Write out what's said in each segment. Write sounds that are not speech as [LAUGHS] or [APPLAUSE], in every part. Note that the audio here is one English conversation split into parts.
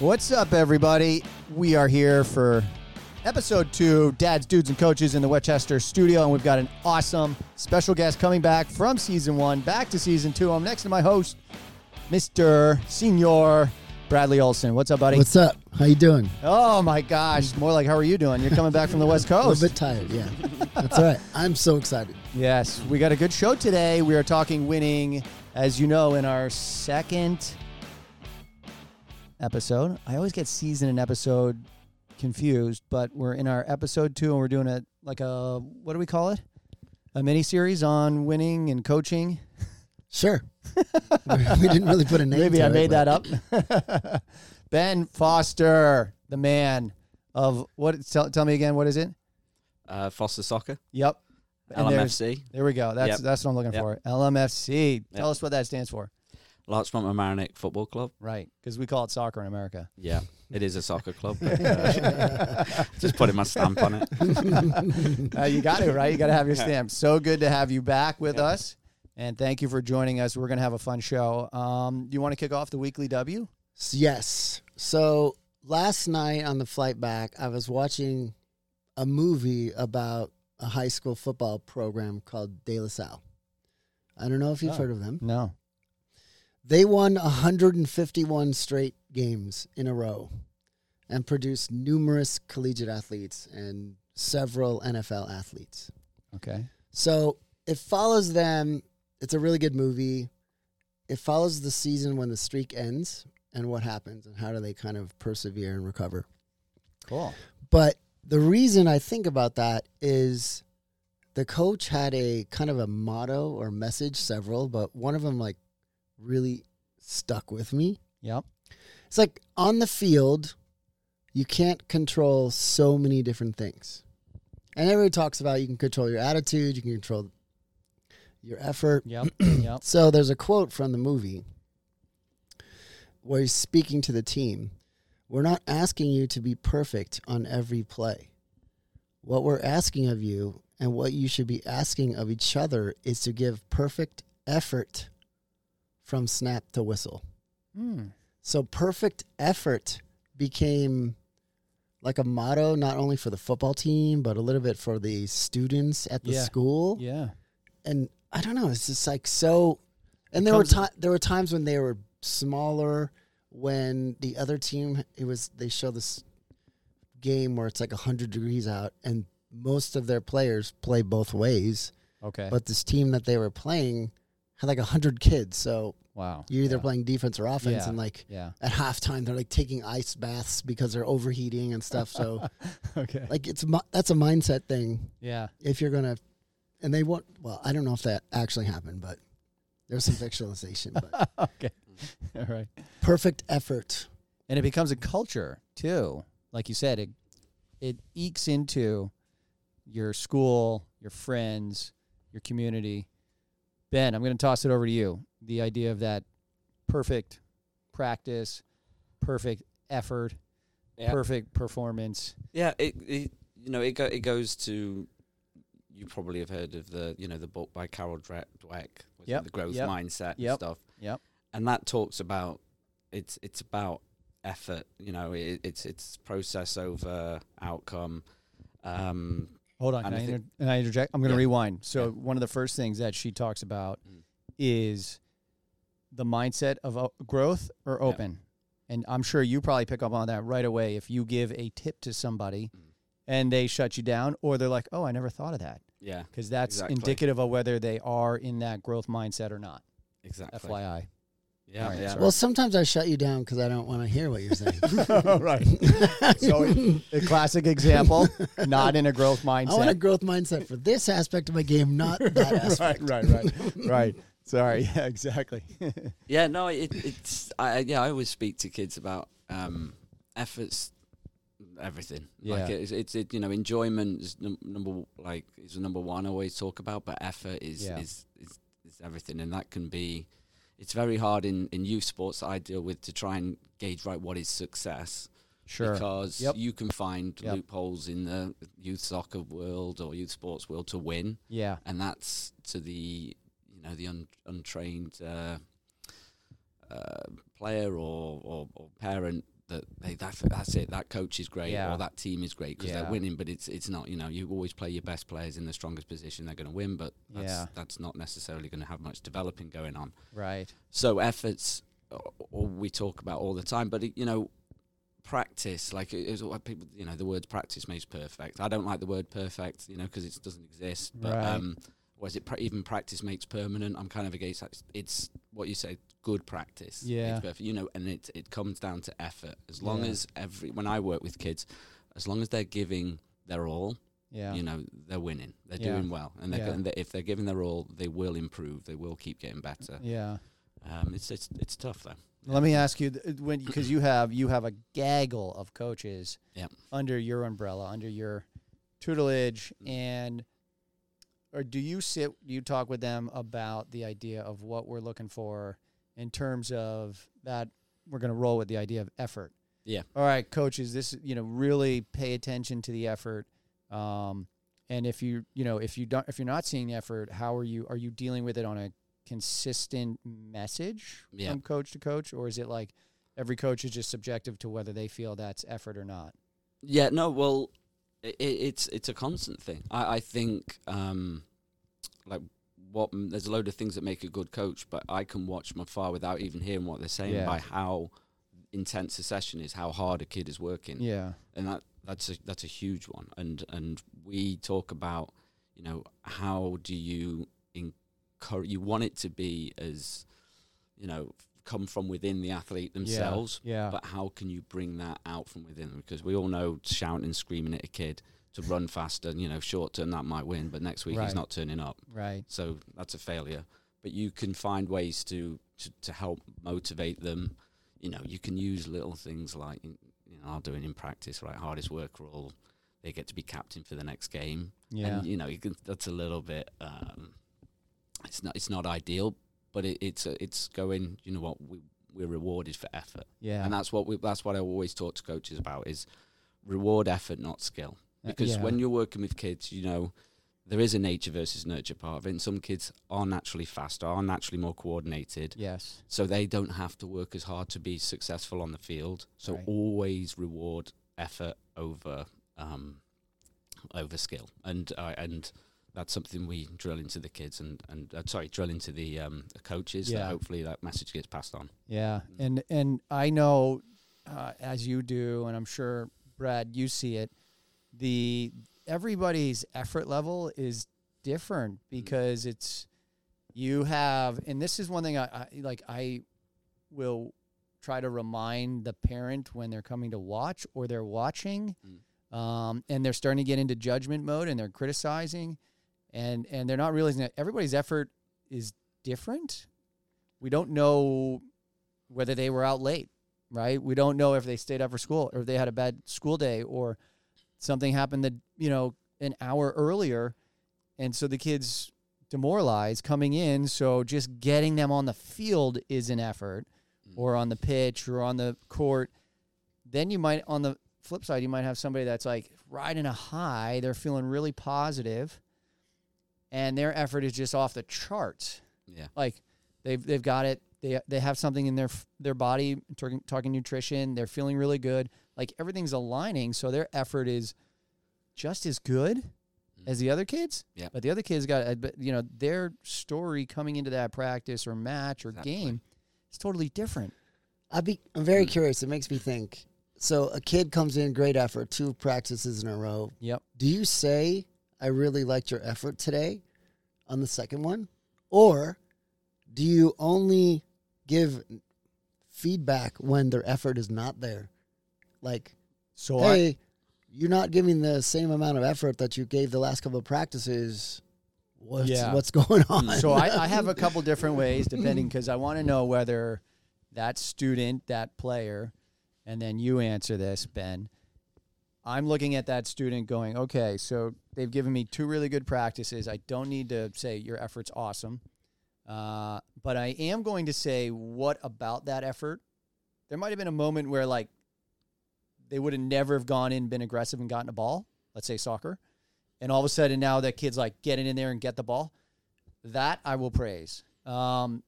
What's up, everybody? We are here for episode two, Dads, Dudes, and Coaches in the Westchester studio, and we've got an awesome special guest coming back from season one back to season two. I'm next to my host, Mr. Senior Bradley Olson. What's up, buddy? What's up? How you doing? oh my gosh, more like how are you doing? You're coming back from the West [LAUGHS] A Coast. little bit tired, yeah. That's all right. I'm so excited. Yes, we got a good show today. We are talking winning, as you know, in our second episode. I always get season and episode confused, but we're in our episode two and we're doing a like a what do we call it? A mini series on winning and coaching. Sure. we didn't really put a name. Maybe to I it, made but that up. [LAUGHS] ben Foster, the man of what? Tell, tell me again. What is it? Uh, Foster Soccer, Yep. And LMFC, There we go. That's Yep. that's what I'm looking Yep. for. LMFC. Tell us what that stands for. Larchmont Mamaroneck Football Club. Right, because we call it soccer in America. Yeah, it is a soccer club. but, [LAUGHS] uh, [LAUGHS] just putting my stamp on it. [LAUGHS] Uh, you got to, right? You got to have your stamp. So good to have you back with us. And thank you for joining us. We're going to have a fun show. Um, you want to kick off the weekly W? Yes. So last night on the flight back, I was watching a movie about a high school football program called De La Salle. I don't know if you've Oh. heard of them. No. They won 151 straight games in a row and produced numerous collegiate athletes and several NFL athletes. Okay. So it follows them. It's a really good movie. It follows the season when the streak ends and what happens and how do they kind of persevere and recover. Cool. But the reason I think about that is the coach had a kind of a motto or message, several, but one of them like really stuck with me. Yep. It's like on the field, you can't control so many different things. And everybody talks about you can control your attitude, you can control your effort. Yep. [CLEARS THROAT] yep. So there's a quote from the movie where he's speaking to the team. We're not asking you to be perfect on every play. What we're asking of you and what you should be asking of each other is to give perfect effort from snap to whistle. Hmm. So perfect effort became like a motto not only for the football team but a little bit for the students at the Yeah. school. Yeah. And I don't know, it's just like so and there were ti- there were times when they were smaller when the other team it was they show this game where it's like 100 degrees out and most of their players play both ways Okay. but this team that they were playing had like 100 kids so wow. you're either yeah. playing defense or offense Yeah. and like Yeah. at halftime they're like taking ice baths because they're overheating and stuff so [LAUGHS] okay. like it's that's a mindset thing Yeah. if you're gonna and they want well i don't know if that actually happened but there's some fictionalization but [LAUGHS] okay. [LAUGHS] All right. perfect effort and it becomes a culture too. Like you said, it it ekes into your school, your friends, your community. Ben, I'm going to toss it over to you. The idea of that perfect practice, perfect effort, Yeah, perfect performance. yeah. It, it you know it go, it goes to. You probably have heard of the you know the book by Carol Dwe- Dweck, Yep, the growth yep, mindset yep, and stuff. yep. and that talks about it's it's about effort. You know, it, it's it's process over outcome. Um, Hold on, And can I, inter- can I interject? I'm going to Yeah. rewind. So Yeah. one of the first things that she talks about Mm. is the mindset of o- growth or open. And I'm sure you probably pick up on that right away if you give a tip to somebody Mm. and they shut you down or they're like, "Oh, I never thought of that." yeah, Cuz that's Exactly. indicative of whether they are in that growth mindset or not. exactly. FYI. Yeah, All right, yeah. sorry. well sometimes i shut you down because i don't want to hear what you're saying [LAUGHS] right. So a classic example, not in a growth mindset. [LAUGHS] i want a growth mindset for this aspect of my game not that [LAUGHS] aspect right, right, right. right. Sorry. Yeah, exactly. Yeah, no, it, it's I yeah. I always speak to kids about um, efforts, everything. Like Yeah. it's, it's it, you know enjoyment is num- number like is the number one I always talk about, but effort is Yeah. is, is is everything, and that can be. It's very hard in in youth sports that I deal with to try and gauge right what is success Sure. because Yep. you can find Yep. loopholes in the youth soccer world or youth sports world to win Yeah. and that's to the you know the un, untrained uh, uh, player or, or, or parent that they that, that's it. That coach is great, Yeah. or that team is great because Yeah. they're winning. But it's it's not. You know, you always play your best players in the strongest position. They're going to win, but that's, Yeah. that's not necessarily going to have much developing going on. Right. So efforts, uh, all we talk about all the time, but it, you know, practice. Like it is what people, you know, the word practice makes perfect. I don't like the word perfect, you know, because it doesn't exist. But Right. um, was it pra- even practice makes permanent? I'm kind of against that. It's what you say, good practice. Yeah. perfect, you know, and it it comes down to effort. As long Yeah. as every when I work with kids, as long as they're giving their all, Yeah. you know, they're winning. They're Yeah. doing well, and they're, Yeah. go- and they if they're giving their all, they will improve. They will keep getting better. yeah. Um, it's it's it's tough though. Let me ask you th- when because you have you have a gaggle of coaches Yep. under your umbrella, under your tutelage, Mm. and or do you sit? Do you talk with them about the idea of what we're looking for in terms of that? We're going to roll with the idea of effort. Yeah. All right, coaches. This you know really pay attention to the effort. Um, and if you you know if you don't if you're not seeing effort, how are you are you dealing with it on a consistent message Yeah. from coach to coach, or is it like every coach is just subjective to whether they feel that's effort or not? Yeah, no, well, i i it's it's a constant thing. I, I think um, like what there's a load of things that make a good coach, but I can watch from afar without even hearing what they're saying Yeah. by how intense a session is, how hard a kid is working, Yeah, and that that's a that's a huge one. And and we talk about you know how do you encourage you want it to be as you know come from within the athlete themselves yeah, but how can you bring that out from within? Because we all know shouting and screaming at a kid to run faster, you know, short term that might win, but next week Right. he's not turning up. right. So that's a failure. But you can find ways to, to, to help motivate them. You know, you can use little things like, you know, I'll do it in practice, right? Hardest work rule. They get to be captain for the next game. Yeah, And, you know, you can, that's a little bit, um, it's not, it's not ideal, but it, it's, uh, it's going, you know what, we, we're rewarded for effort yeah, and that's what we that's what I always talk to coaches about is reward effort, not skill. Uh, Because yeah. when you're working with kids, you know there is a nature versus nurture part of it. And some kids are naturally faster, are naturally more coordinated, yes, so they don't have to work as hard to be successful on the field. So Right. always reward effort over um, over skill, and uh, and that's something we drill into the kids and and uh, sorry, drill into the um, the coaches. Yeah. That hopefully that message gets passed on. yeah, Mm. and and I know uh, as you do, and I'm sure Brad, you see it. The everybody's effort level is different because it's you have, and this is one thing I, I like. I will try to remind the parent when they're coming to watch or they're watching, um, and they're starting to get into judgment mode and they're criticizing, and and they're not realizing that everybody's effort is different. We don't know whether they were out late, right? We don't know if they stayed up for school or if they had a bad school day or something happened that you know an hour earlier, and so the kids demoralized coming in. So just getting them on the field is an effort, mm. or on the pitch or on the court. Then you might on the flip side, you might have somebody that's like riding a high. They're feeling really positive, and their effort is just off the charts. Yeah. Like they've they've got it. They they have something in their their body. Talking talking nutrition. They're feeling really good. Like everything's aligning, so their effort is just as good as the other kids. Yep. But the other kids got, uh, but, you know, their story coming into that practice or match or Exactly. game is totally different. I'd be, I'm very Mm. curious. It makes me think. So a kid comes in, great effort, two practices in a row. Yep. Do you say, I really liked your effort today on the second one? Or do you only give feedback when their effort is not there? Like, So I, you're not giving the same amount of effort that you gave the last couple of practices. What's, Yeah. what's going hmm. on? so I, [LAUGHS] I have a couple different ways depending [CLEARS THROAT] because I want to know whether that student, that player, and then you answer this, Ben. I'm looking at that student going, okay, so they've given me two really good practices. I don't need to say your effort's awesome, uh, but I am going to say what about that effort. There might have been a moment where like they would have never have gone in, been aggressive, and gotten a ball. Let's say soccer, and all of a sudden now that kid's like getting in there and get the ball. That I will praise. Um,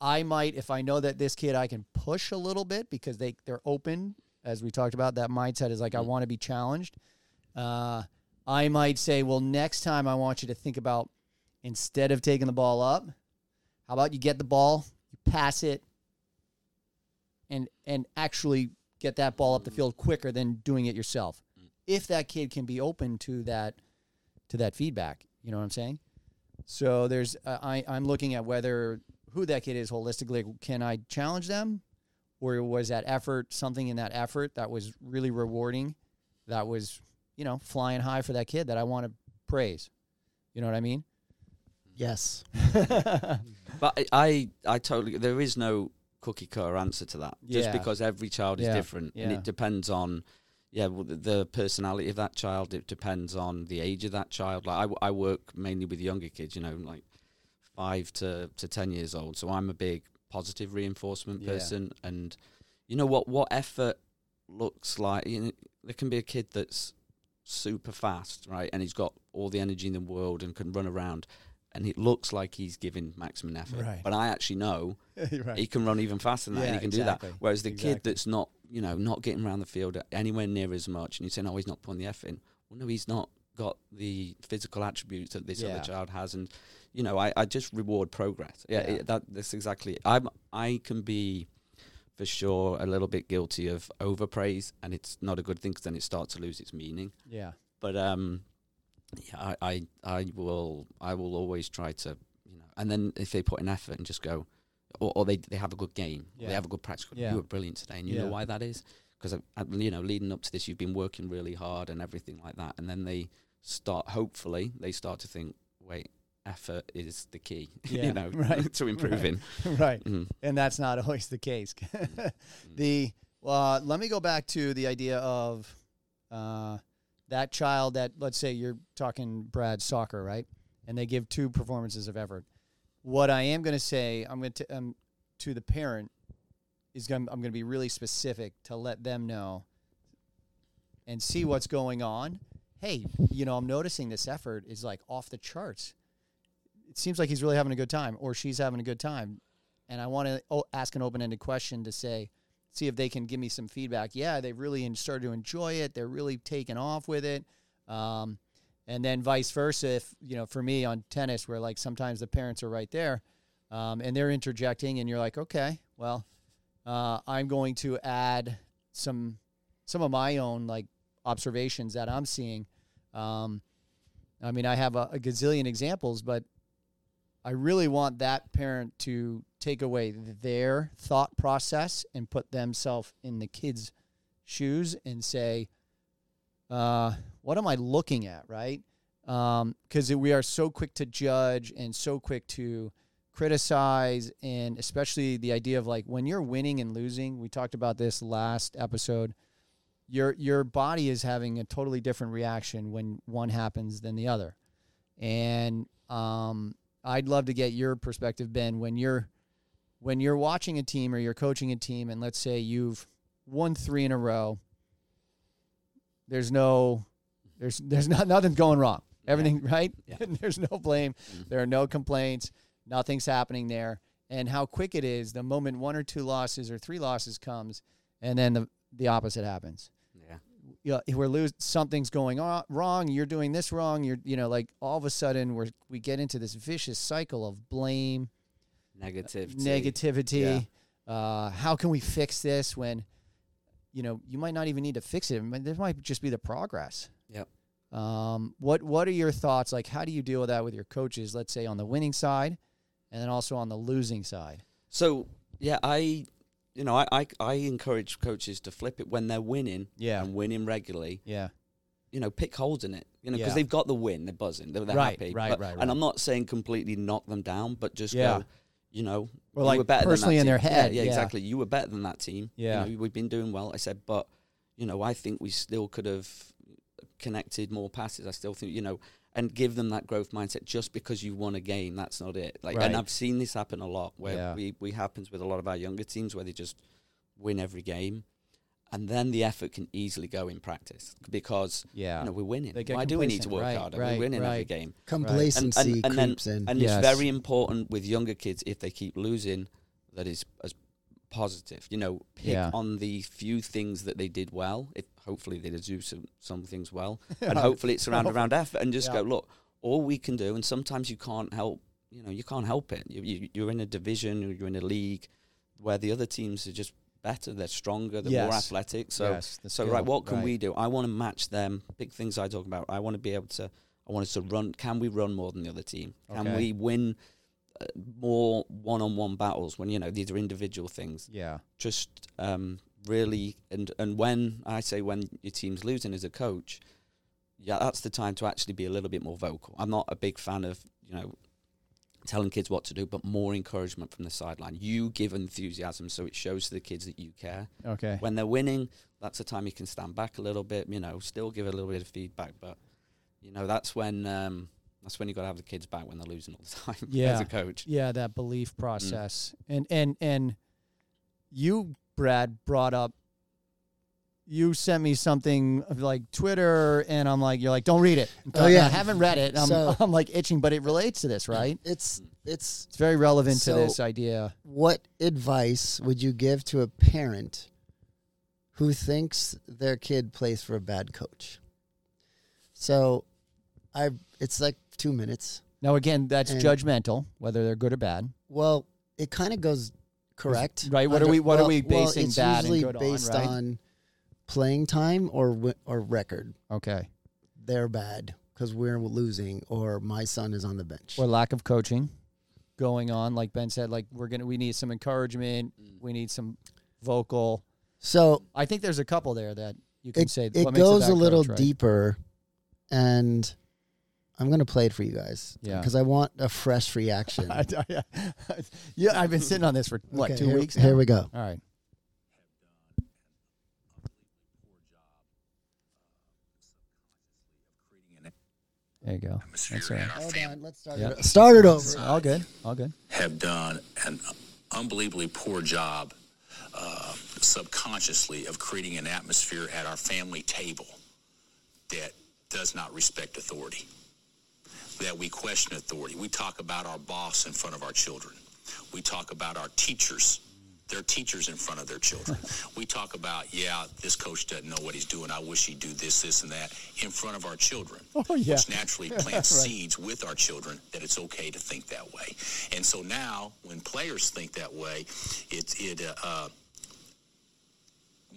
I might, if I know that this kid I can push a little bit because they they're open as we talked about. That mindset is like, I Mm. want to be challenged. Uh, I might say, well, next time I want you to think about instead of taking the ball up, how about you get the ball, you pass it, and and actually get that ball up the field quicker than doing it yourself. If that kid can be open to that to that feedback, you know what I'm saying? So there's uh, I I'm looking at whether who that kid is holistically. Can I challenge them, or was that effort something in that effort that was really rewarding, that was you know flying high for that kid that I want to praise. You know what I mean? Yes. [LAUGHS] But I, I, I totally. There is no cookie cutter answer to that. Just because every child is Yeah, different, and it depends on, yeah, well, the, the personality of that child. It depends on the age of that child. Like I, w- I work mainly with younger kids. You know, like five to to ten years old. So I'm a big positive reinforcement Yeah. person, and you know what what effort looks like. You know, there can be a kid that's super fast, right, and he's got all the energy in the world and can run around. And it looks like he's giving maximum effort, Right. but I actually know [LAUGHS] right. he can run even faster than that, and he can exactly. do that. Whereas the kid that's not, you know, not getting around the field anywhere near as much, and you say, no, oh, he's not putting the effort in. Well, no, he's not got the physical attributes that this Yeah. other child has, and you know, I, I just reward progress. Yeah, Yeah. It, that that's exactly. It. I'm I can be for sure a little bit guilty of overpraise, and it's not a good thing because then it starts to lose its meaning. yeah. But um, yeah, I, I I will I will always try to you know, and then if they put in effort and just go, or, or they they have a good game, or Yeah. they have a good practice. Yeah. You were brilliant today, and you know why that is because you know leading up to this, you've been working really hard and everything like that, and then they start hopefully they start to think, wait, effort is the key, [LAUGHS] Yeah, you know, right, [LAUGHS] to improving. [LAUGHS] right. Mhm. and that's not always the case. the uh, let me go back to the idea of uh, that child that let's say you're talking Brad soccer, right? And they give two performances of effort. What I am going to say, I'm going to um, to the parent is going I'm going to be really specific to let them know and see what's going on. Hey, you know, I'm noticing this effort is like off the charts. It seems like he's really having a good time, or she's having a good time and I want to o- ask an open-ended question to say, see if they can give me some feedback. Yeah, they really started to enjoy it. They're really taking off with it. Um, and then vice versa. If you know, for me on tennis, where like sometimes the parents are right there, um, and they're interjecting, and you're like, okay, well, uh, I'm going to add some some of my own like observations that I'm seeing. Um, I mean, I have a, a gazillion examples, but I really want that parent to take away their thought process and put themselves in the kid's shoes and say, uh, what am I looking at, right? Because we are so quick to judge and so quick to criticize, and especially the idea of like when you're winning and losing. We talked about this last episode. Your your body is having a totally different reaction when one happens than the other, and um, I'd love to get your perspective, Ben, when you're when you're watching a team or you're coaching a team, and let's say you've won three in a row. There's no, there's there's not nothing going wrong. Everything right. Yeah. [LAUGHS] there's no blame. Mhm. There are no complaints. Nothing's happening there. And how quick it is the moment one or two losses or three losses comes, and then the the opposite happens Yeah. You know, we're losing something's going on wrong. You're doing this wrong. You're, you know, like all of a sudden we're we get into this vicious cycle of blame, Negativity. negativity. Uh, how can we fix this when, you know, you might not even need to fix it. There might just be the progress. Yep. Um, what What are your thoughts? Like, how do you deal with that with your coaches? Let's say on the winning side, and then also on the losing side. So yeah, I, you know, I, I I encourage coaches to flip it when they're winning Yeah. and winning regularly. Yeah. You know, pick holes in it. You know, because Yeah. they've got the win, they're buzzing, they're, they're Right, happy. right, But- right, right. And I'm not saying completely knock them down, but just Yeah. go. You know, Or you like were better than personally in their head, Yeah, yeah, yeah. exactly. You were better than that team. Yeah. You know, we've been doing well. I said, but you know, I think we still could have connected more passes. I still think you know, and give them that growth mindset. Just because you won a game, that's not it. Like, Right. and I've seen this happen a lot where Yeah. we we happens with a lot of our younger teams where they just win every game. And then the effort can easily go in practice because Yeah. you know we're winning. Why do we need to work Right, harder? right, we're winning every game. Complacency and then- creeps in. And Yes. it's very important with younger kids if they keep losing that is as positive. You know, pick Yeah. on the few things that they did well. If hopefully they did do some some things well, [LAUGHS] and hopefully it's around around effort. And just Yeah. go look. All we can do, and sometimes you can't help. You know, you can't help it. You, you, you're in a division, or you're in a league where the other teams are just better. They're stronger. They're more athletic. So yes, so skill, right, what can right. we do? I want to match them. Big things I talk about. I want to be able to. I want us to run. Can we run more than the other team? Can Okay. we win more one-on-one battles when you know these are individual things? Yeah. Just um, really, and and when I say when your team's losing as a coach, yeah, that's the time to actually be a little bit more vocal. I'm not a big fan of you know telling kids what to do, but more encouragement from the sideline. You give enthusiasm, so it shows to the kids that you care Okay. when they're winning, that's the time you can stand back a little bit, you know, still give a little bit of feedback, but you know, that's when um, that's when you got to have the kids back when they're losing all the [LAUGHS] time Yeah, as a coach. Yeah, that belief mm. process. And and and you, Brad, brought up you sent me something like Twitter and I'm like, you're like, don't read it. Oh, yeah. I haven't read it. I'm, So- [LAUGHS] I'm like itching, but it relates to this, right? [CLEARS THROAT] It's it's It's very relevant So- to this idea. what advice would you give to a parent who thinks their kid plays for a bad coach? So, I it's like two minutes. Now again, that's And- judgmental, whether they're good or bad. Well, it kind of goes correct, Right, what are we- what are well- we well, basing it's bad and good on, based right? on playing time or or record. Okay. They're bad because we're losing, or my son is on the bench. Or lack of coaching going on. Like Ben said, like we're gonna we need some encouragement. We need some vocal so I think there's a couple there that you can it, say it goes a little right? deeper, and I'm gonna play it for you guys. Yeah. because I want a fresh reaction. [LAUGHS] I- I- [LAUGHS] yeah, I've been sitting on this for what Okay, two here, weeks. Here we go. All right. There you go. That's all right. Hold on, let's start Yeah. it. Start it over. All good. All good. have done an unbelievably poor job uh, subconsciously of creating an atmosphere at our family table that does not respect authority, that we question authority. We talk about our boss in front of our children. We talk about our teachers, their teachers in front of their children. [LAUGHS] we talk about, yeah, this coach doesn't know what he's doing. I wish he'd do this, this, and that in front of our children Oh yeah. which naturally [LAUGHS] plants seeds with our children that it's okay to think that way. And so now, when players think that way, it it uh, uh,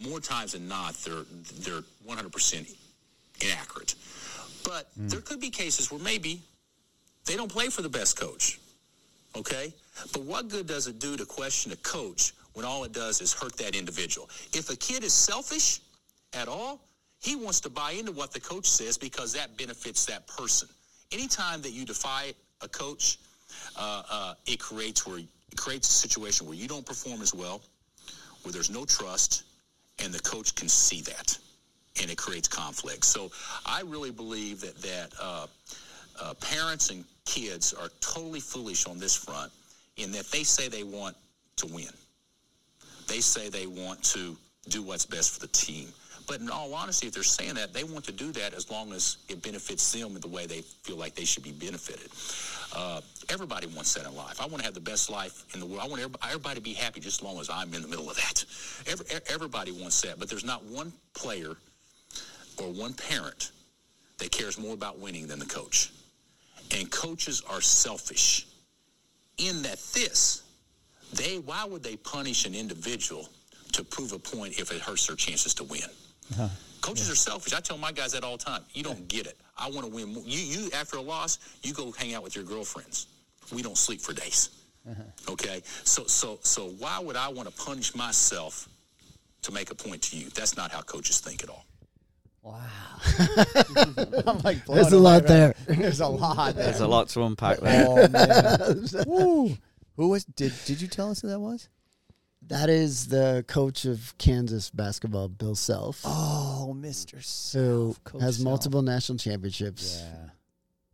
more times than not they're they're 100% inaccurate. But there could be cases where maybe they don't play for the best coach. Okay? But what good does it do to question a coach when all it does is hurt that individual? If a kid is selfish at all, he wants to buy into what the coach says because that benefits that person. Anytime that you defy a coach, uh, uh, it creates where it creates a situation where you don't perform as well, where there's no trust, and the coach can see that, and it creates conflict. So I really believe that that uh, uh, parents and kids are totally foolish on this front in that they say they want to win. They say they want to do what's best for the team. But in all honesty, if they're saying that, they want to do that as long as it benefits them in the way they feel like they should be benefited. Uh, everybody wants that in life. I want to have the best life in the world. I want everybody, to be happy just as long as I'm in the middle of that. Every, everybody wants that, but there's not one player or one parent that cares more about winning than the coach. And coaches are selfish in that this, they why would they punish an individual to prove a point if it hurts their chances to win? Uh-huh. Coaches are selfish. I tell my guys that all the time. You don't get it. I want to win more. You, you after a loss, you go hang out with your girlfriends. We don't sleep for days. Uh-huh. Okay, so so so why would I want to punish myself to make a point to you? That's not how coaches think at all. Wow. [LAUGHS] I'm like There's a lot right? there. [LAUGHS] There's a lot there. There's a lot to unpack there. Oh man. [LAUGHS] Woo. Who was did did you tell us who that was? That is the coach of Kansas basketball, Bill Self, Oh, Mr. who Self, Coach has Self. multiple national championships, Yeah.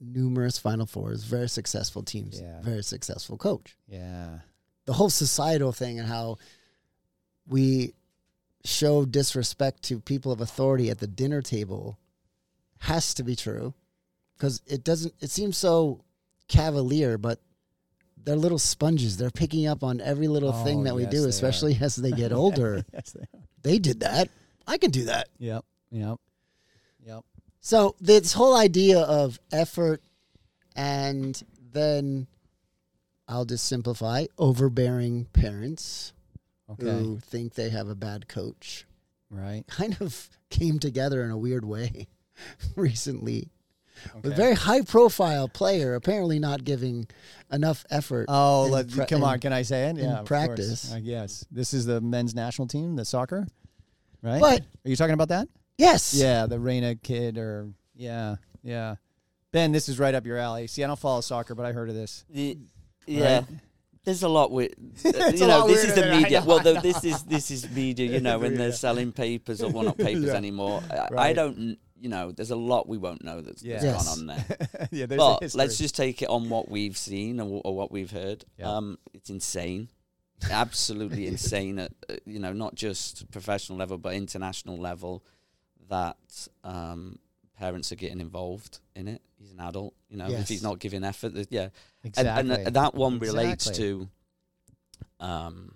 numerous Final Fours, very successful teams, Yeah. very successful coach. Yeah. The whole societal thing and how we show disrespect to people of authority at the dinner table has to be true because it doesn't. It seems so cavalier, but they're little sponges. They're picking up on every little Oh, thing that we do, they are. especially as they get [LAUGHS] older. yes, they are. they did that. I can do that. Yep. Yep. Yep. So this whole idea of effort and then I'll just simplify overbearing parents Okay. who think they have a bad coach Right. [LAUGHS] kind of came together in a weird way [LAUGHS] recently. Okay. A very high profile player apparently not giving enough effort. Oh, let, pra- come on. in- Can I say it? in Yeah. of course. practice. Uh, yes. This is the men's national team, the soccer, right? But are you talking about that? yes. Yeah, the Reyna kid, or yeah, yeah. Ben, this is right up your alley. See, I don't follow soccer, but I heard of this. The, yeah. Right? There's a lot with [LAUGHS] uh, you know this is the media. Well, know. this is this is media. You [LAUGHS] know when they're selling papers or well not [LAUGHS] papers Yeah. anymore. I, I don't. You know, there's a lot we won't know that's, Yeah. that's Yes. gone on there. yeah, but let's just take it on what we've seen or, or what we've heard. Yeah. Um, it's insane, absolutely insane at uh, you know not just professional level but international level that um, parents are getting involved in it. He's an adult, you know. If he's not giving effort, yeah, exactly. and, and that one relates Exactly. to um,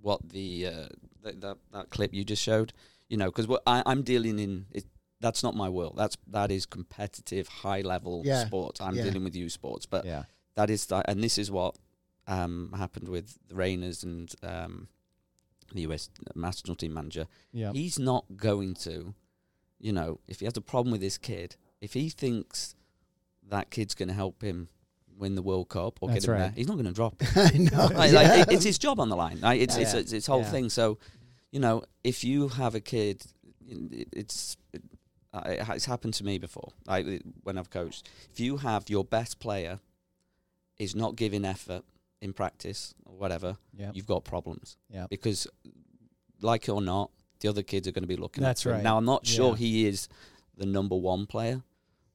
what the uh, th- that that clip you just showed. You know, because I'm dealing in it, that's not my world. That's that is competitive, high level Yeah. sports. I'm Yeah. dealing with youth sports, but yeah, that is that, and this is what um, happened with the Reynas and um, the US national team manager. yeah, He's not going to, you know, if he has a problem with this kid, if he thinks that kid's going to help him win the World Cup or That's get him right. there, he's not going to drop [LAUGHS] know. Like, yeah. like, it- it's his job on the line. Like, it's, it's Yeah. it's its whole Yeah. thing. So, you know, if you have a kid, it, it's it, it's happened to me before. Like when I've coached, if you have your best player is not giving effort in practice or whatever, yeah. you've got problems Yeah. because, like it or not, the other kids are going to be looking. That's at him. right. Now, I'm not sure he is the number one player,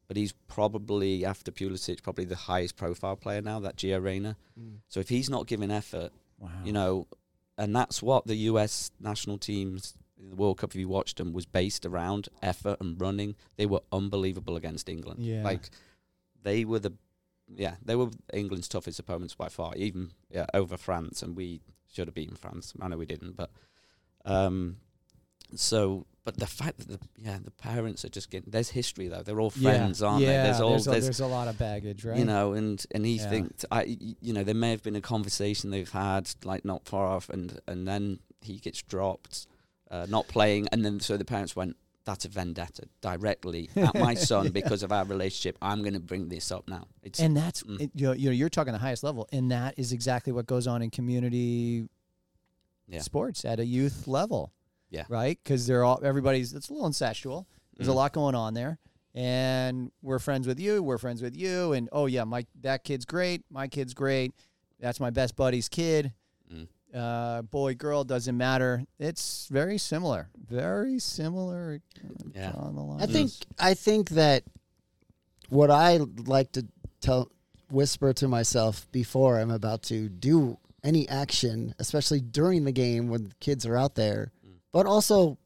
but he's probably after Pulisic, probably the highest profile player now. That Gio Reyna. Mm. So if he's not giving effort, Wow. you know, and that's what the US national teams in the World Cup, if you watched them, was based around effort and running. They were unbelievable against England. Yeah. Like they were the yeah, they were England's toughest opponents by far, even yeah, over France, and we should have beaten France. I know we didn't, but um, so but the fact that the yeah the parents are just getting there's history though. They're all friends, yeah. aren't yeah. they? There's all there's, a, there's there's a lot of baggage, right? you know, and and he Yeah. thinks I you know, there may have been a conversation they've had like not far off, and and then he gets dropped, uh, not playing, and then so the parents went, "That's a vendetta directly [LAUGHS] at my son because of our relationship. I'm going to bring this up now." It's and that's Mm. it, you know, you know you're talking the highest level, and that is exactly what goes on in community Yeah. sports at a youth level. Yeah. Right, because they're all everybody's. It's a little incestual. There's a Mm. lot going on there, and we're friends with you. We're friends with you, and oh yeah, my that kid's great. My kid's great. That's my best buddy's kid. Mm. Uh, boy, girl, doesn't matter. It's very similar. Very similar. Yeah. On the line. I think I think that what I like to tell whisper to myself before I'm about to do any action, especially during the game when the kids are out there, Mm. But also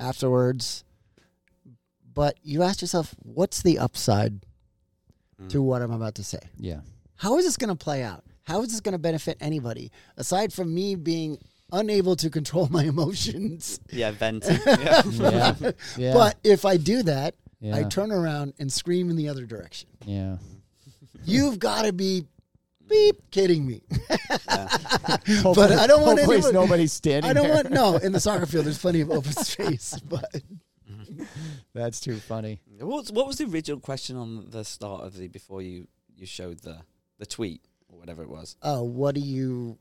afterwards. But you ask yourself, what's the upside Mm. to what I'm about to say? Yeah. How is this going to play out? How is this going to benefit anybody aside from me being unable to control [LAUGHS] my emotions? yeah, venting. [LAUGHS] yeah. Yeah. [LAUGHS] Yeah. But if I do that, I turn around and scream in the other direction. yeah. You've got to be beep kidding me. Yeah. [LAUGHS] but I don't want Hopefully anyone. nobody's standing I don't there. want no in the soccer field. There's plenty of open [LAUGHS] space, but That's too funny. What was, what was the original question on the start of the before you you showed the the tweet or whatever it was? oh, what are you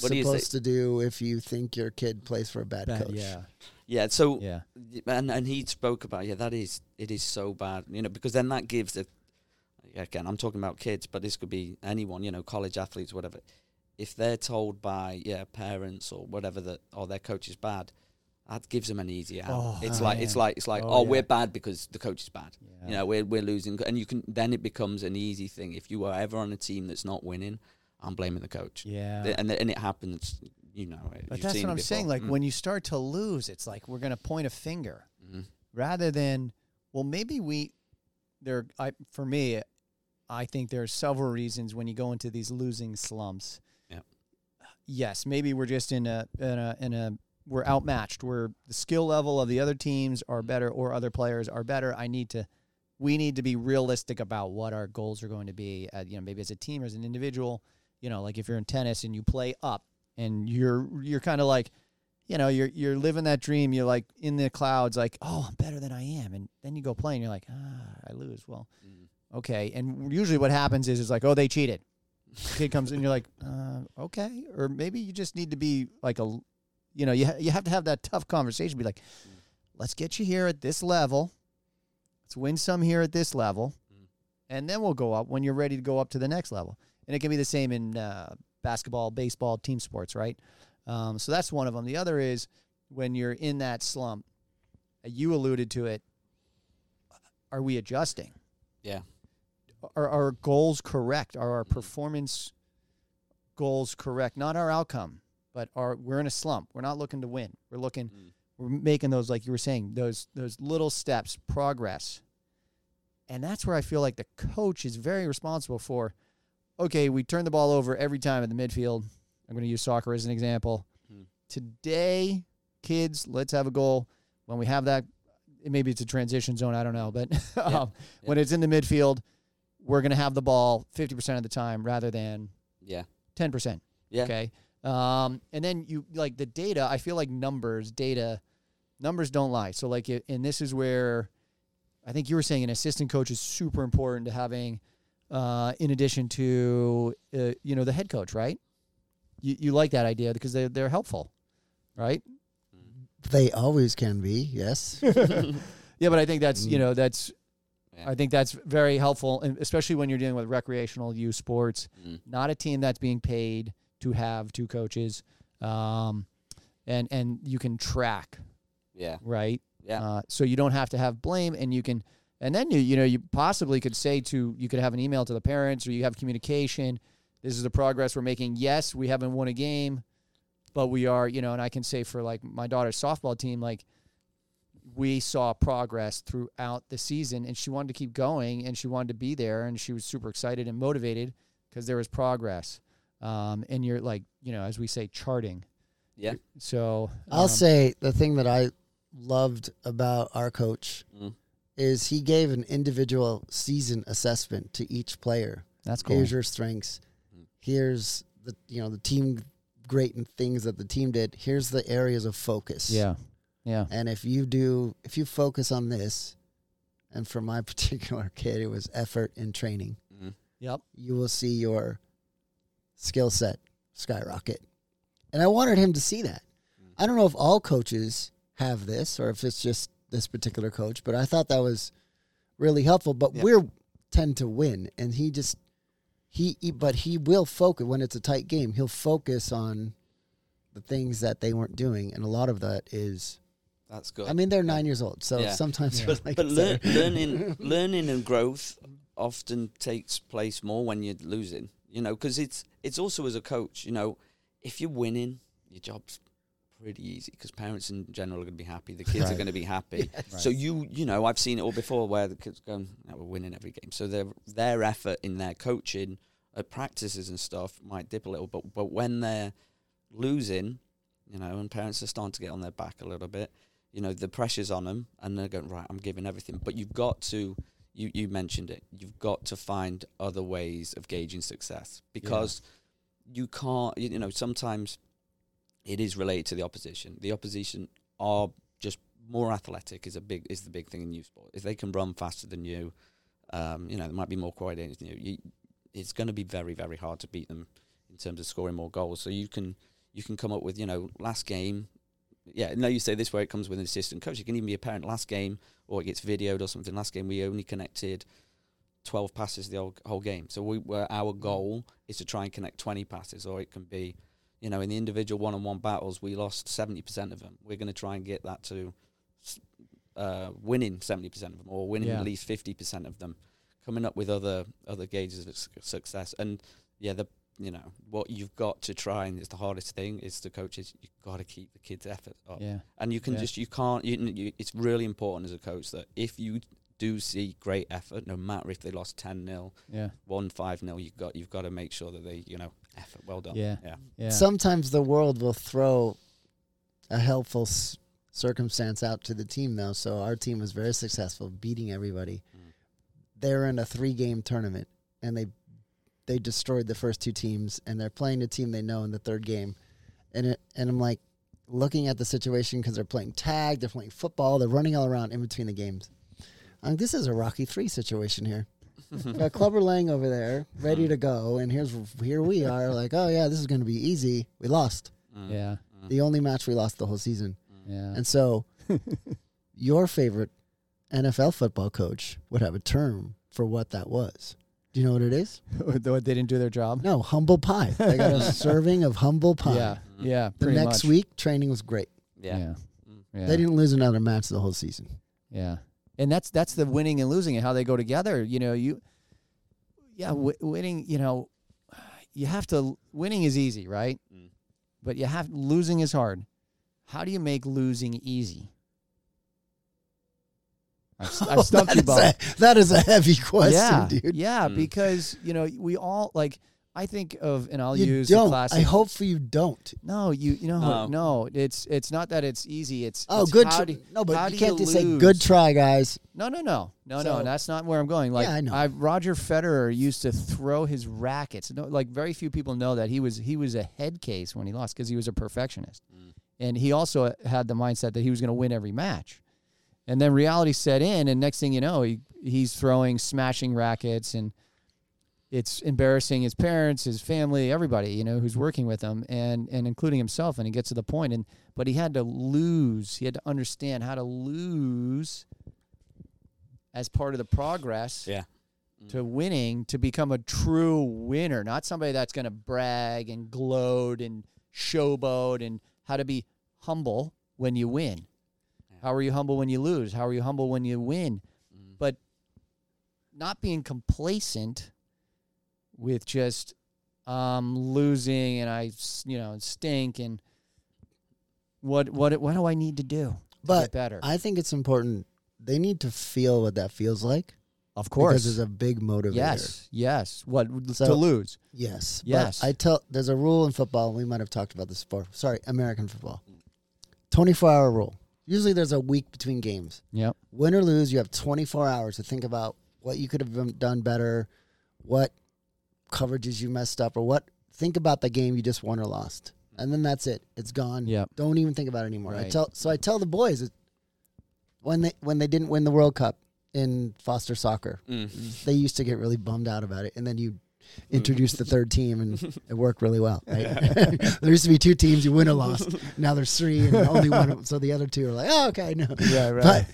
What do you supposed to do if you think your kid plays for a bad, Bad- coach? yeah. Yeah. So Yeah. and and he spoke about yeah that is it is so bad you know because then that gives the again I'm talking about kids but this could be anyone you know college athletes whatever if they're told by yeah parents or whatever that or their coach is bad that gives them an easy out Oh, it's oh, like it's like it's like Oh, oh, yeah. we're bad because the coach is bad Yeah. you know we're we're losing and you can then it becomes an easy thing if you are ever on a team that's not winning I'm blaming the coach Yeah. and and it happens you know But that's what I'm saying. Like Mm. when you start to lose, it's like we're gonna point a finger Mhm. rather than, well, maybe we. There, I for me, I think there are several reasons when you go into these losing slumps. Yeah. Yes, maybe we're just in a in a in a we're outmatched. We're the skill level of the other teams are better or other players are better. I need to we need to be realistic about what our goals are going to be. At, you know, maybe as a team or as an individual. You know, like if you're in tennis and you play up and you're you're kind of like, you know, you're you're living that dream. You're like in the clouds, like, oh, I'm better than I am, and then you go play and you're like, ah, I lose. Well, Mm. Okay. And usually what happens is it's like, oh, they cheated. Kid comes in, you're like, uh, okay, or maybe you just need to be like a, you know, you ha- you have to have that tough conversation. Be like, let's get you here at this level. Let's win some here at this level, and then we'll go up when you're ready to go up to the next level. And it can be the same in uh, basketball, baseball, team sports, right? Um, so that's one of them. The other is when you're in that slump. uh, You alluded to it. Are we adjusting? Yeah. Are our goals correct? Are our Mhm. performance goals correct? Not our outcome, but our we're in a slump. We're not looking to win. We're looking Mm. we're making those like you were saying those those little steps progress and that's where i feel like the coach is very responsible for okay we turn the ball over every time in the midfield i'm going to use soccer as an example Hmm. today kids let's have a goal when we have that maybe it's a transition zone i don't know but [LAUGHS] um, when it's in the midfield we're going to have the ball 50% of the time rather than Yeah. 10% Yeah. Okay. Um, and then you like the data. I feel like numbers, data, numbers don't lie. So like, it, and this is where I think you were saying an assistant coach is super important to having, uh, in addition to uh, you know the head coach, right? You you like that idea because they they're helpful, right? They always can be, yes. [LAUGHS] Yeah, but I think that's you Mm. know that's Yeah. I think that's very helpful, and especially when you're dealing with recreational youth sports. Mm. not a team that's being paid to have two coaches, um, and and you can track Yeah. right. Yeah. Uh, so you don't have to have blame, and you can, and then you you know you possibly could say to you could have an email to the parents, or you have communication. This is the progress we're making. Yes, we haven't won a game, but we are you know, and I can say for like my daughter's softball team, like we saw progress throughout the season, and she wanted to keep going, and she wanted to be there, and she was super excited and motivated because there was progress. Um, and you're like you know, as we say, charting. Yeah. So I'll um, say the thing that I loved about our coach Mm. is he gave an individual season assessment to each player. that's cool. Here's your strengths. Mm. Here's the you know the team great and things that the team did. Here's the areas of focus. Yeah. Yeah. And if you do, if you focus on this, and for my [LAUGHS] particular kid, it was effort and training, Mm. Yep. you will see your skill set skyrocket. And I wanted him to see that. Mm. I don't know if all coaches have this or if it's just this particular coach, but I thought that was really helpful. But Yeah. we're tend to win, and he just he, he but he will focus when it's a tight game. He'll focus on the things that they weren't doing, and a lot of that is. That's good. I mean, they're nine years old, so Yeah. sometimes. Yeah. you're but like, but lear- sorry. learning [LAUGHS] learning and growth often takes place more when you're losing you know because it's it's also as a coach you know if you're winning your job's pretty easy because parents in general are going to be happy the kids are Right. going to be happy [LAUGHS] Yes. so you you know i've seen it all before where the kids go no, we're winning every game so their their effort in their coaching at practices and stuff might dip a little but but when they're losing you know and parents are starting to get on their back a little bit you know the pressure's on them and they're going right i'm giving everything. But you've got to you you mentioned it you've got to find other ways of gauging success because you can't you, you know sometimes it is related to the opposition. The opposition are just more athletic is a big is the big thing in youth sport. If they can run faster than you um you know they might be more coordinated than you, you it's going to be very very hard to beat them in terms of scoring more goals. So you can you can come up with you know last game yeah, no, you say this where it comes with an assistant coach. It can even be a parent. Last game, or it gets videoed or something. Last game, we only connected twelve passes the whole, whole game. So we, where our goal is to try and connect twenty passes, or it can be, you know, in the individual one-on-one battles, we lost seventy percent of them. We're going to try and get that to uh, winning seventy percent of them, or winning Yeah. at least fifty percent of them. Coming up with other other gauges of success, and yeah, the you know what you've got to try and it's the hardest thing is the coaches you've got to keep the kids effort up Yeah. and you can Yeah. just you can't you, you it's really important as a coach that if you do see great effort, no matter if they lost ten 0 Yeah. one five 0 You've got you've got to make sure that they you know effort well done. Yeah. yeah. Yeah. Sometimes the world will throw a helpful s- circumstance out to the team, though. So our team was very successful, beating everybody. Mm. They're in a three-game tournament, and they they destroyed the first two teams, and they're playing a team they know in the third game, and it, and I'm like looking at the situation because they're playing tag, they're playing football, they're running all around in between the games. I'm like, this is a Rocky Three situation here. [LAUGHS] got Clubber Lang over there, ready to go, and here's here we are, like, oh yeah, this is going to be easy. We lost Mm. Yeah. the only match we lost the whole season, Yeah. and so [LAUGHS] your favorite NFL football coach would have a term for what that was. Do you know what it is? [LAUGHS] Though they didn't do their job. No, humble pie. [LAUGHS] They got a serving of humble pie. Yeah. Yeah. The next much. week, training was great. Yeah. Yeah. Yeah. They didn't lose another match the whole season. Yeah, and that's that's the winning and losing and how they go together. You know, you, yeah, w- winning. You know, you have to. Winning is easy, right? Mm. But you have losing is hard. How do you make losing easy? I've, s- [LAUGHS] I've stumped That you, is Bob. a- that is a heavy question, yeah, dude. yeah, Mm. because you know we all like. I think of, and I'll you use the don't. classic. I hope for you don't. No, you you know No. no. It's it's not that it's easy. It's Oh, it's good. How tr- do, no, but how you can't you just say "good try, guys." No, no, no, no, So- no. That's not where I'm going. Like, Yeah, I know. I've, Roger Federer used to throw his rackets. No, like very few people know that he was he was a head case when he lost because he was a perfectionist, Mm. and he also had the mindset that he was going to win every match. And then reality set in, and next thing you know, he he's throwing smashing rackets, and it's embarrassing his parents, his family, everybody you know who's working with him, and and including himself. And he gets to the point, and but he had to lose. He had to understand how to lose as part of the progress Yeah. to winning to become a true winner, not somebody that's going to brag and gloat and showboat and how to be humble when you win. How are you humble when you lose? How are you humble when you win? Mm. But not being complacent with just um, losing and I, you know, stink and what what what do I need to do to But get better? I think it's important. They need to feel what that feels like of because course, it's a big motivator. yes, yes. What So- to lose? Yes. But Yes. I tell there's a rule in football. We might have talked about this before. Sorry, American football. 24 hour rule. Usually there's a week between games. Yep. Win or lose, you have 24 hours to think about what you could have done better, what coverages you messed up, or what. Think about the game you just won or lost, and then that's it. It's gone. Yep. Don't even think about it anymore. I tell so I tell the boys it- when they when they didn't win the World Cup in foster soccer, Mm. they used to get really bummed out about it, and then you Mm. introduce the third team, and [LAUGHS] it worked really well. Right? [LAUGHS] there used to be two teams, you win or lost. [LAUGHS] Now there's three, and only one. So the other two are like, oh, okay, no. Yeah, right.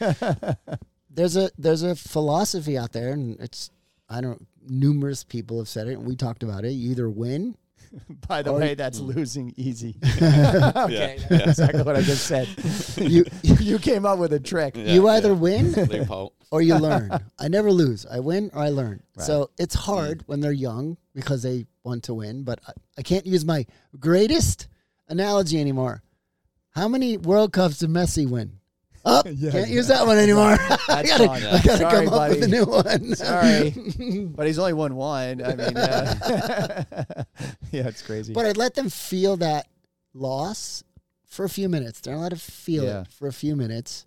There's a there's a philosophy out there, and it's I don't. Numerous people have said it, and we talked about it. You either win. [LAUGHS] By the Or- way, that's mm. losing easy. [LAUGHS] Yeah, [LAUGHS] okay, yeah. that's exactly what I just said. You you came up with a trick. Yeah, you either yeah. win or you learn. I never lose. I win or I learn. Right. So it's hard mm. when they're young because they want to win, but I, I can't use my greatest analogy anymore. How many World Cups did Messi win? Oh, [LAUGHS] Yeah, can't yeah. use that one anymore. [LAUGHS] [LAUGHS] I gotta, gone. I gotta Sorry, come up with a new one. Sorry. But he's only won one. I mean, yeah, yeah, it's crazy. but I let them feel that loss for a few minutes. They're allowed to feel Yeah. it for a few minutes,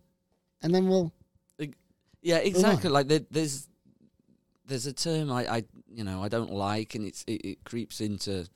and then we'll. Yeah, exactly. Like there, there's there's a term I, I you know I don't like, and it's it, it creeps into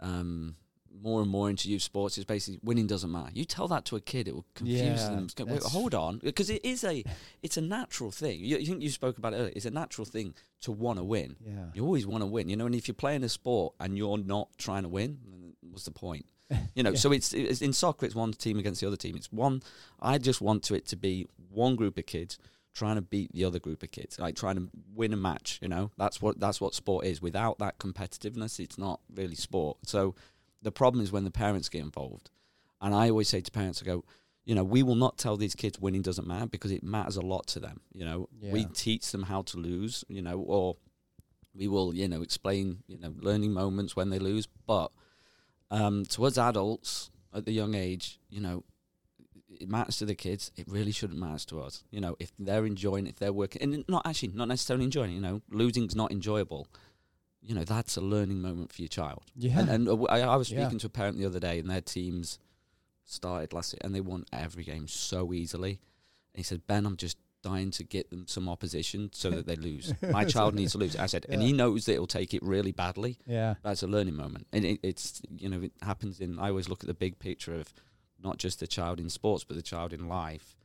um, more and more into youth sports. It's basically winning doesn't matter. You tell that to a kid, it will confuse Yeah, them. Wait, hold on, because it is a it's a natural thing. You, you think you spoke about it earlier. It's a natural thing to want to win. yeah, You always want to win, you know. And if you're playing a sport and you're not trying to win, what's the point? [LAUGHS] You know. Yeah. So it's, it's in soccer. It's one team against the other team. It's one. I just want to it to be one group of kids trying to beat the other group of kids, like trying to win a match. You know, that's what that's what sport is. Without that competitiveness, it's not really sport. So the problem is when the parents get involved. And I always say to parents, I go, you know, we will not tell these kids winning doesn't matter because it matters a lot to them. You know, we teach them how to lose. You know, or we will, you know, explain, you know, learning moments when they lose. But um, towards adults at the young age, you know, it matters to the kids, it really shouldn't matter to us. You know, if they're enjoying, if they're working, and not actually not necessarily enjoying. You know, losing's not enjoyable. You know, that's a learning moment for your child. Yeah. And, and uh, I, I was Yeah. speaking to a parent the other day, and their teams started last year, and they won every game so easily. And he said, "Ben, I'm just dying to get them some opposition so that they lose. [LAUGHS] My child needs to lose." I said, and he knows that it'll take it really badly. yeah. That's a learning moment, and it, it's you know it happens in. I always look at the big picture of not just the child in sports, but the child in life.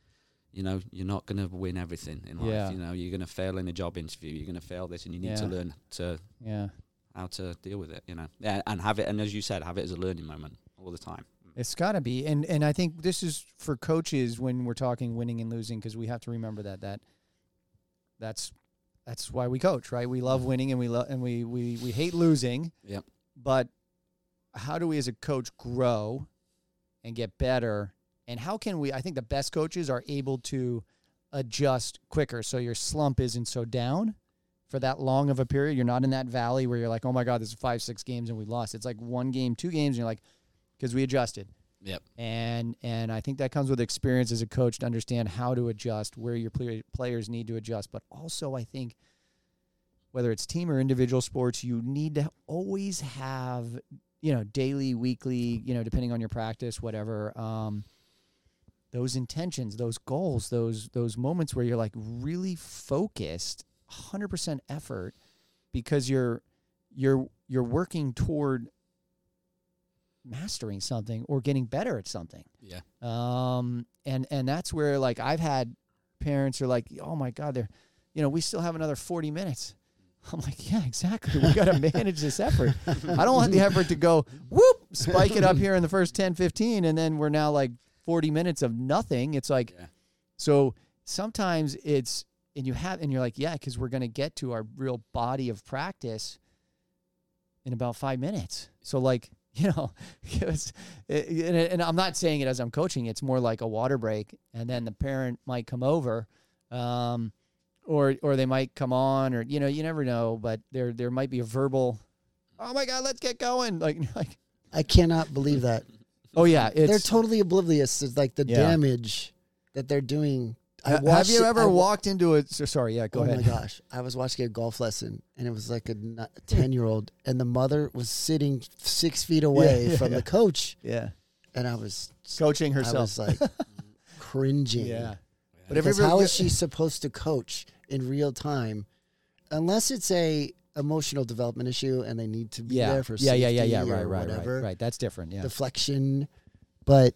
You know, you're not going to win everything in life. Yeah. You know, you're going to fail in a job interview. You're going to fail this, and you need to learn to Yeah. how to deal with it. You know, yeah, and have it. And as you said, have it as a learning moment all the time. It's got to be, and and I think this is for coaches when we're talking winning and losing because we have to remember that that that's that's why we coach, right? We love winning and we love and we we we hate losing. Yep. But how do we as a coach grow and get better? And how can we? I think the best coaches are able to adjust quicker, so your slump isn't so down for that long of a period. You're not in that valley where you're like, oh my god, this is five six games and we lost. It's like one game, two games, and you're like, because we adjusted Yep. and and I think that comes with experience as a coach to understand how to adjust, where your play, players need to adjust, but also I think whether it's team or individual sports, you need to always have you know daily, weekly, you know depending on your practice, whatever. Um, those intentions, those goals, those those moments where you're like really focused, hundred percent effort, because you're you're you're working toward mastering something or getting better at something. Yeah. Um, and and that's where like I've had parents are like, oh my god, they're, you know, we still have another forty minutes. [LAUGHS] I'm like, yeah, exactly. We got to [LAUGHS] manage this effort. I don't want the effort to go whoop, spike it up here in the first 10, 15, and then we're now like 40 minutes of nothing. It's like, Yeah. so sometimes it's, and you have, and you're like, yeah, because we're going to get to our real body of practice in about five minutes. So like, [LAUGHS] you know, [LAUGHS] it's, it, and, and I'm not saying it as I'm coaching. It's more like a water break, and then the parent might come over, um, or or they might come on, or you know, you never know. But there there might be a verbal, oh my god, let's get going, [LAUGHS] like like, I cannot believe that. Oh yeah, it's they're totally oblivious to like the Yeah. damage that they're doing. I Ha- have you ever I walked into a? So, sorry, yeah, go oh ahead. my gosh! I was watching a golf lesson, and it was like a ten year old, and the mother was sitting six feet away yeah, from yeah. the coach, Yeah, and I was coaching I herself. was like [LAUGHS] cringing. yeah, but how is she supposed to coach in real time, unless it's a emotional development issue and they need to be yeah, there for yeah, yeah, yeah, safety yeah, or right, right, whatever right, right. That's different. Yeah. deflection. But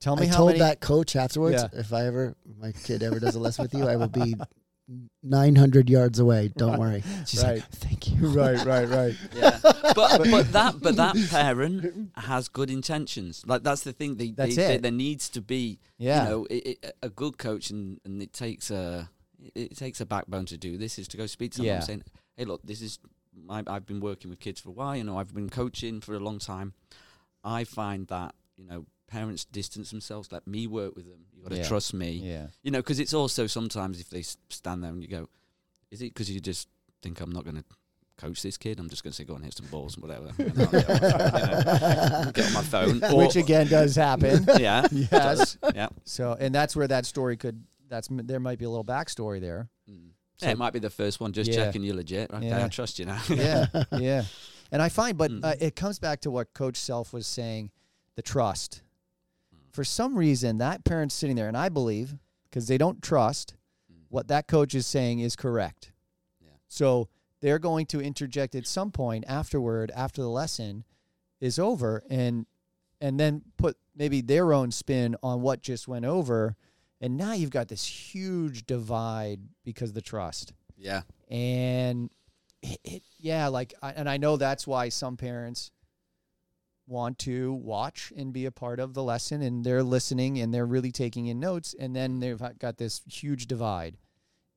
Tell me I how told many. that coach afterwards, Yeah. if I ever my kid ever does a lesson with you, I will be nine hundred yards away. Don't worry. She's Right. like, thank you. [LAUGHS] right, right, right. Yeah, but but that but that [LAUGHS] parent has good intentions. Like that's the thing. They, That's they, they- it. there needs to be Yeah. you know it, it, a good coach, and, and it takes a it, it takes a backbone to do this. Is to go speak to someone Yeah. and saying, "Hey, look, this is I, I've been working with kids for a while. You know, I've been coaching for a long time. I find that you know parents distance themselves. Let me work with them. You got to Yeah. trust me. yeah. You know, because it's also sometimes if they stand there and you go, is it because you just think I'm not going to coach this kid? I'm just going to say, go and hit some balls and whatever. And get, on, you know, get on my phone. [LAUGHS] Or- Which again does happen. [LAUGHS] yeah. yes. Yeah. So, and that's where that story could. That's there might be a little backstory there. Mm. Yeah, it might be the first one, just Yeah. checking you're legit. Okay, Yeah. I trust you now. [LAUGHS] Yeah, [LAUGHS] yeah. And I find, but Mm. uh, it comes back to what Coach Self was saying, the trust. For some reason, that parent's sitting there, and I believe because they don't trust Mm. what that coach is saying is correct. Yeah. So they're going to interject at some point afterward, after the lesson is over, and and then put maybe their own spin on what just went over, and now you've got this huge divide because of the trust. Yeah. and it, it yeah like I, and i know that's why some parents want to watch and be a part of the lesson and they're listening and they're really taking in notes. And then they've got this huge divide.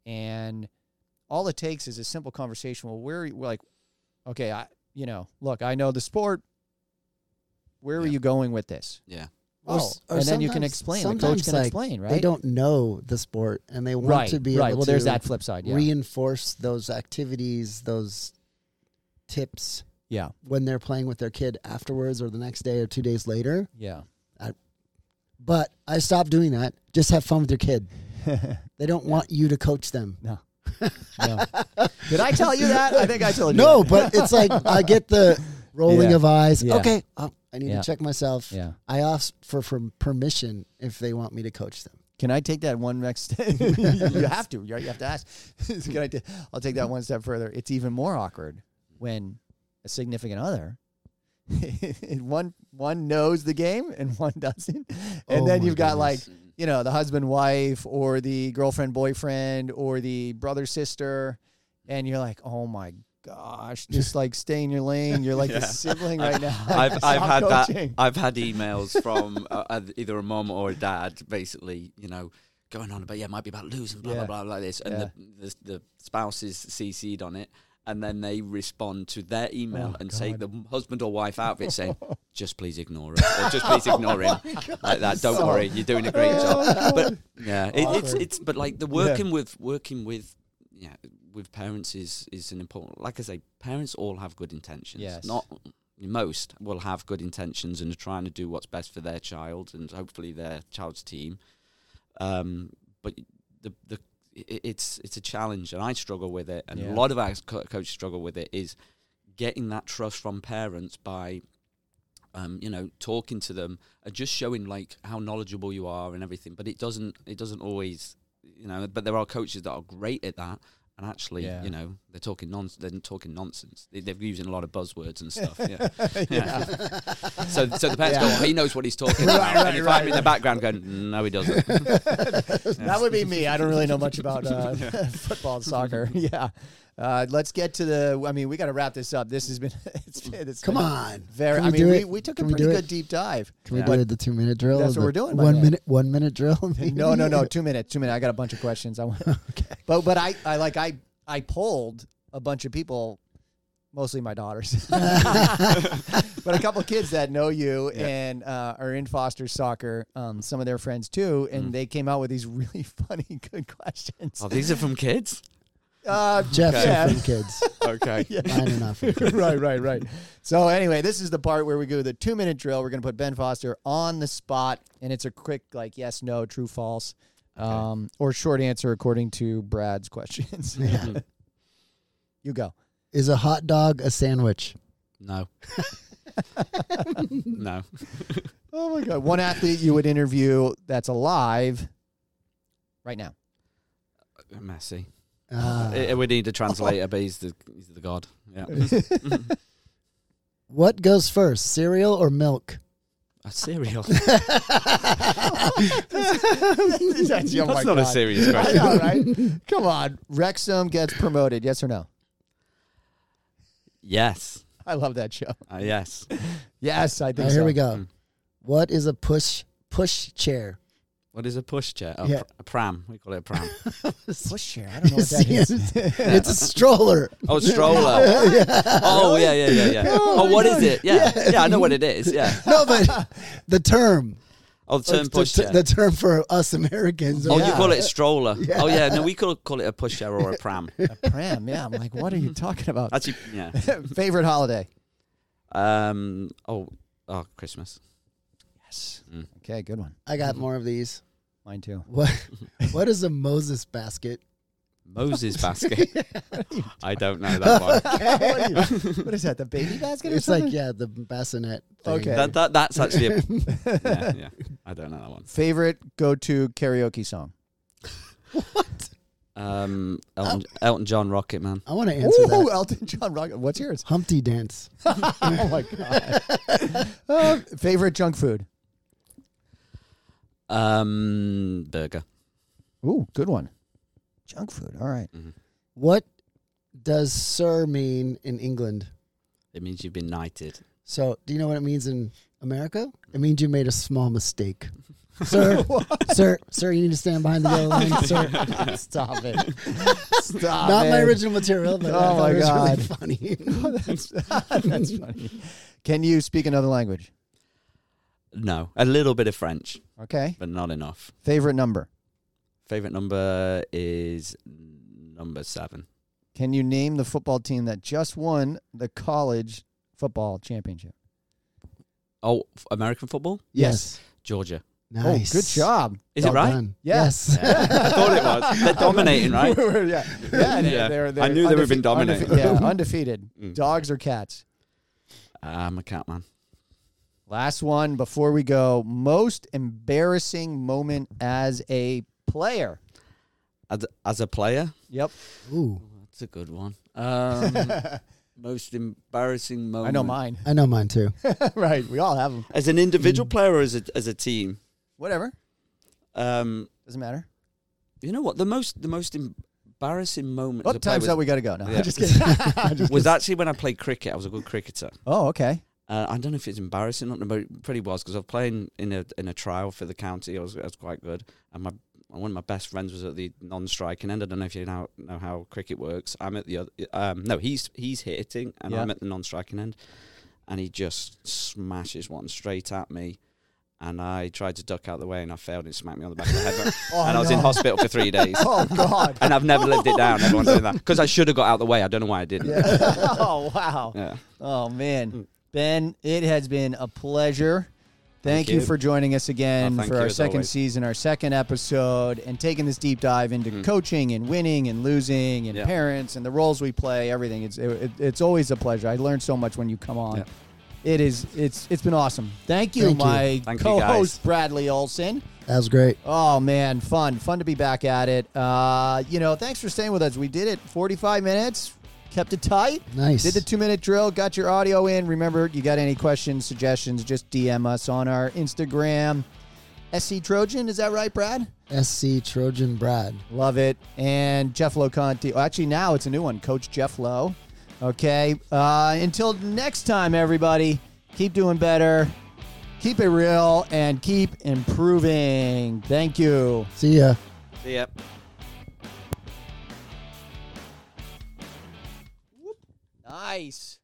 And all it takes is a simple conversation. Well where we're like okay i you know look i know the sport. Where are you going with this? Yeah. Or oh or and then you can explain the coach can like, explain right They don't know the sport and they want right to be right able well to there's that flip side yeah reinforce those activities, those tips yeah when they're playing with their kid afterwards or the next day or two days later. yeah But I stopped doing that. Just have fun with your kid. [LAUGHS] They don't want you to coach them. no. [LAUGHS] No. Did I tell you that? I think I told you. No, that. but it's like I get the [LAUGHS] rolling Yeah. of eyes. Yeah. Okay, oh, I need Yeah. to check myself. Yeah. I ask for, for permission if they want me to coach them. Can I take that one next step? [LAUGHS] you have to. You have to ask. [LAUGHS] Can I? I'll take that one step further. It's even more awkward when a significant other, [LAUGHS] one one knows the game and one doesn't, and Oh then you've got like you know the husband wife or the girlfriend boyfriend or the brother sister, and you're like, oh my gosh, just like stay in your lane. You're like Yeah. the sibling right now. I've [LAUGHS] I've had that. I've had emails from uh, uh, either a mom or a dad, basically, you know, going on about yeah, it might be about losing, blah Yeah. blah blah, like this, and Yeah. the, the the spouse is CC'd on it, and then they respond to their email Oh, and say God. the husband or wife out of it saying, just please ignore it, or just please ignore him, [LAUGHS] like that. Don't So- worry, you're doing a great job. [LAUGHS] But yeah, it, it's it's but like the working with working with yeah with parents is is an important. Like I say, parents all have good intentions. Yes. Not most will have good intentions and are trying to do what's best for their child and hopefully their child's team. Um, but the the it's it's a challenge, and I struggle with it, and Yeah. a lot of our co- coaches struggle with it. Is getting that trust from parents by um, you know, talking to them and just showing like how knowledgeable you are and everything. But it doesn't it doesn't always you know, but there are coaches that are great at that. And actually, Yeah. you know, they're talking non they're talking nonsense. They, they're using a lot of buzzwords and stuff. Yeah. [LAUGHS] yeah. So, so the parents Yeah. go, oh, he knows what he's talking [LAUGHS] about. Right, right, and if right, I'm in the background going, no, he doesn't. [LAUGHS] that would be me. I don't really know much about uh, football and soccer. yeah. Uh, let's get to the. I mean, we got to wrap this up. This has been. [LAUGHS] It's, been- it's Come been on. Very. Can I mean, do we, it? we took Can a pretty good it? deep dive. Can we Yeah. do it the two minute drill? That's what we're doing, One man. minute, one minute drill. [LAUGHS] No, no, no. [LAUGHS] Two minutes. Two minutes. I got a bunch of questions. I want. okay. But but I I like I I polled a bunch of people, mostly my daughters, but a couple of kids that know you Yeah. and uh, are in foster soccer. Um, some of their friends too, and Mm. they came out with these really funny, good questions. Oh, these are from kids? Uh, Jeff Yeah. from kids. Okay. [LAUGHS] Mine are not from kids. [LAUGHS] right, right, right. So anyway, this is the part where we go the two minute drill. We're gonna put Ben Foster on the spot, and it's a quick like yes, no, true, false, um, or short answer according to Brad's questions. Yeah. [LAUGHS] you go. Is a hot dog a sandwich? No. no. Oh my god, one athlete you would interview that's alive right now. Messi. Ah. Uh, we need a [LAUGHS] translator, but he's the he's the god. Yeah. [LAUGHS] what goes first, cereal or milk? a cereal. [LAUGHS] that's oh my That's not a God. serious I question. know, right? Come on, Wrexham gets promoted. Yes or no? yes. I love that show. Uh, yes. Yes, I All think right, so. here we go. Mm. What is a push push chair? What is a push chair? Oh, Yeah. pr- a pram. We call it a pram. [LAUGHS] Push chair. I don't know what that it's a stroller. Oh, stroller. [LAUGHS] Oh, yeah, yeah, yeah, yeah. [LAUGHS] Oh, what is it? Yeah. Yeah, I know what it is. Yeah. No, but the term. Oh, the term Like, push the, chair. the term for us Americans. Oh, Yeah. you call it a stroller. Yeah. Oh, yeah. No, we could call it a push chair or a pram. A pram. Yeah, I'm like, what are you talking about? Actually, yeah. Favorite holiday? Um. Oh. Oh, Christmas. Yes. Mm. Okay, good one. I got more of these. Mine too. What [LAUGHS] what is a Moses basket? Moses [LAUGHS] basket. I don't know that one. [LAUGHS] what, what is that? The baby basket? Or It's like yeah, the bassinet. thing. Okay. That, that that's actually a yeah, yeah. I don't know that one. Favorite go-to karaoke song? What? Um, Elton, Elton John, Rocket Man. I want to answer Ooh, that. Elton John. Rock. What's yours? Humpty dance. oh my god. Uh, favorite junk food? Um, burger. Ooh, good one. Junk food. All right. Mhm. What does sir mean in England? It means you've been knighted. So, do you know what it means in America? It means you made a small mistake. [LAUGHS] sir, [LAUGHS] sir, sir, you need to stand behind the yellow [LAUGHS] line, sir. Stop it. Stop Not my it. original material, but Oh I thought my it was really funny. that's, that's funny. Can you speak another language? No, a little bit of French, Okay. but not enough. Favorite number? Favorite number is number seven. Can you name the football team that just won the college football championship? Oh, f- American football? Yes. Georgia. Nice. Oh, good job. Is it right? done. Yes. Yes. [LAUGHS] I thought it was. They're dominating, right? [LAUGHS] yeah, [LAUGHS] yeah. They're, Yeah. They're, they're I knew they were been undefe- dominating. undefe- yeah, undefeated. Mm. Dogs or cats? I'm a cat man. Last one before we go. Most embarrassing moment as a player. As, as a player, Yep. Ooh, that's a good one. Um, [LAUGHS] most embarrassing moment. I know mine. I know mine too. [LAUGHS] right. We all have them. As an individual player or as a as a team? Whatever. Um, Doesn't matter. you know what? The most the most embarrassing moment What a player time's was, up? We got to go. No, Yeah. I'm just kidding. [LAUGHS] I'm just was kidding. actually when I played cricket. I was a good cricketer. Oh, okay. Uh, I don't know if it's embarrassing or not, but it pretty was because I was playing in a in a trial for the county. I was, I was quite good, and my one of my best friends was at the non-striking end. I don't know if you know know how cricket works. I'm at the other. Um, no, he's he's hitting, and Yeah. I'm at the non-striking end, and he just smashes one straight at me. And I tried to duck out the way, and I failed and smacked me on the back of the head. [LAUGHS] Oh, and I was in hospital for three days. [LAUGHS] Oh God. And I've never lived it down. Everyone's [LAUGHS] doing that because I should have got out the way. I don't know why I didn't. Yeah. oh wow. Yeah. Oh man, Mm. Ben, it has been a pleasure. Thank, Thank you. you. for joining us again Oh, for our second always. season, our second episode, and taking this deep dive into Mm. coaching and winning and losing and Yeah. parents and the roles we play. Everything. It's it, it's always a pleasure. I learned so much when you come on. Yeah. It is. It's it's been awesome. Thank you, Thank you. my Thank you, co-host guys. Bradley Olson. That was great. Oh man, fun, fun to be back at it. Uh, you know, thanks for staying with us. We did it 45 minutes, kept it tight. Nice. Did the two minute drill, got your audio in. Remember, you got any questions, suggestions, just DM us on our Instagram. SC Trojan, is that right, Brad? SC Trojan Brad. Love it. And Jeff Loconti. Oh, actually, now it's a new one, Coach Jeff Lowe. Okay. Uh, until next time, everybody, keep doing better, keep it real, and keep improving. Thank you. See ya. See ya. Nice.